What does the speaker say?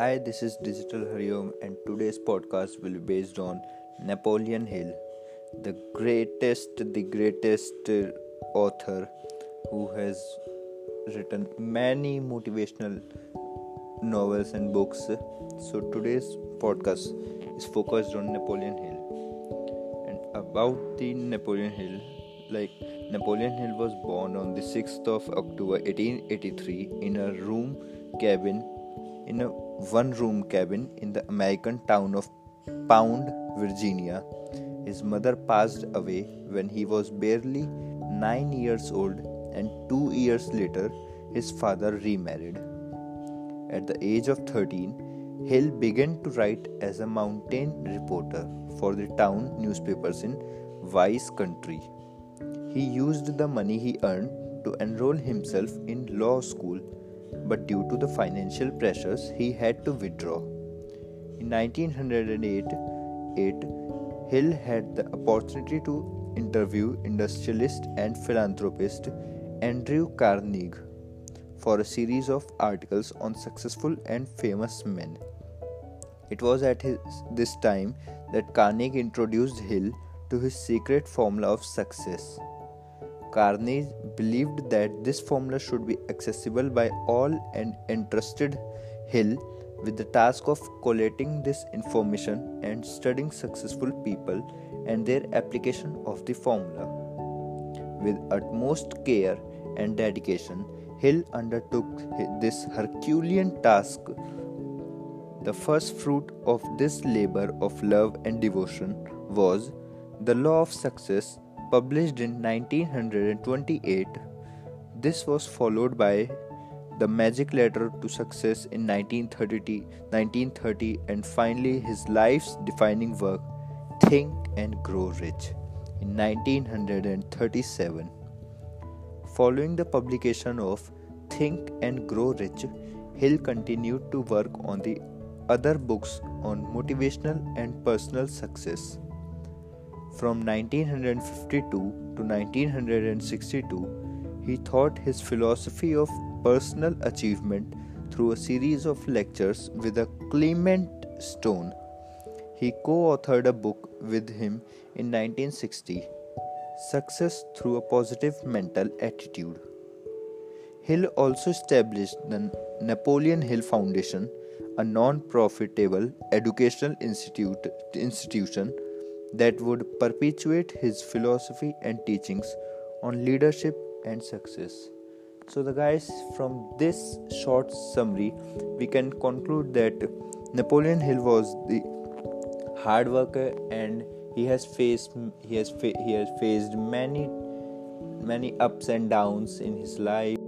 Hi, this is Digital Hariom, and today's podcast will be based on Napoleon Hill, the greatest, the greatest author who has written many motivational novels and books. So, today's podcast is focused on Napoleon Hill and about the Napoleon Hill. Like, Napoleon Hill was born on the 6th of October 1883 in a room cabin in a one room cabin in the American town of Pound, Virginia. His mother passed away when he was barely 9 years old, and two years later, his father remarried. At the age of 13, Hill began to write as a mountain reporter for the town newspapers in Wise County. He used the money he earned to enroll himself in law school but due to the financial pressures, he had to withdraw. In 1908, Hill had the opportunity to interview industrialist and philanthropist Andrew Carnegie for a series of articles on successful and famous men. It was at his, this time that Carnegie introduced Hill to his secret formula of success Carnegie believed that this formula should be accessible by all and entrusted Hill with the task of collating this information and studying successful people and their application of the formula. With utmost care and dedication, Hill undertook this Herculean task. The first fruit of this labor of love and devotion was the law of success published in 1928. This was followed by The Magic Ladder to Success in 1930, 1930 and finally his life's defining work, Think and Grow Rich, in 1937. Following the publication of Think and Grow Rich, Hill continued to work on the other books on motivational and personal success. From 1952 to 1962, he taught his philosophy of personal achievement through a series of lectures with a Clement Stone. He co authored a book with him in 1960 Success Through a Positive Mental Attitude. Hill also established the Napoleon Hill Foundation, a non profitable educational institute, institution that would perpetuate his philosophy and teachings on leadership and success. So, the guys, from this short summary, we can conclude that Napoleon Hill was the hard worker and he has faced he has fa- he has faced many many ups and downs in his life